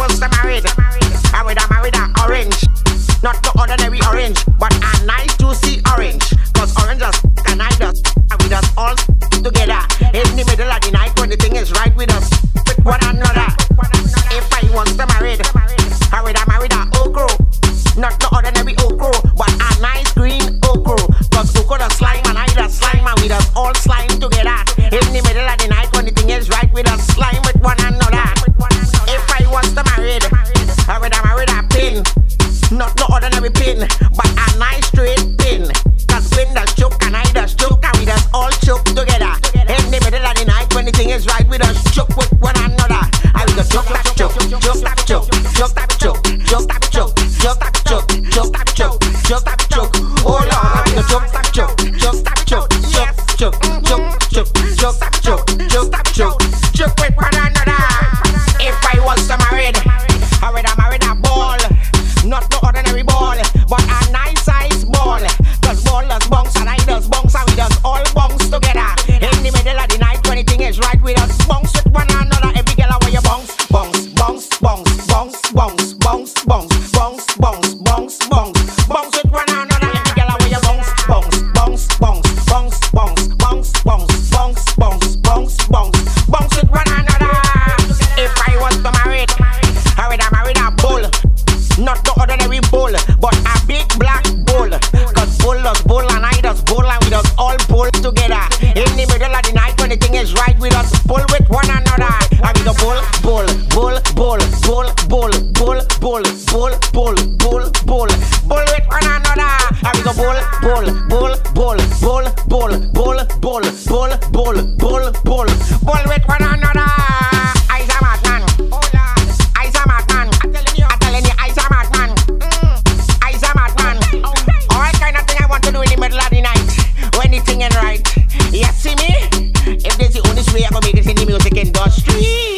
was to married, I would have married a orange. Not the ordinary orange, but a nice juicy orange. Cause oranges and I just, and we just all together. In the middle of the night when the thing is right with us, with one another. If I was to married, I would have married a okro. Not the ordinary okro, ordinary pin, but a nice straight pin. Cause pin does choke and I does choke and we just all choke together. In the middle of the night when the thing is right, we just choke with one another. I will just choke, choke, choke, stop, choke, choke, stop, choke, choke, stop, choke, choke, stop, choke, choke, stop, choke, choke, stop, choke. Oh Lord, I will just choke, stop, choke, choke, stop, choke, choke, choke, bull, bull, bull, bull, bull, bull, with one another. And we go bull, bull, bull, bull, bull, bull, bull, bull, bull, bull, bull, bull, bull with one another. I's a madman. I's a madman. I'm telling you, I'm you, I's a madman. I's a madman. All kind of thing I want to do in the middle of the night. When thing ain't right. You see me? If this the only way I can make it in the music industry.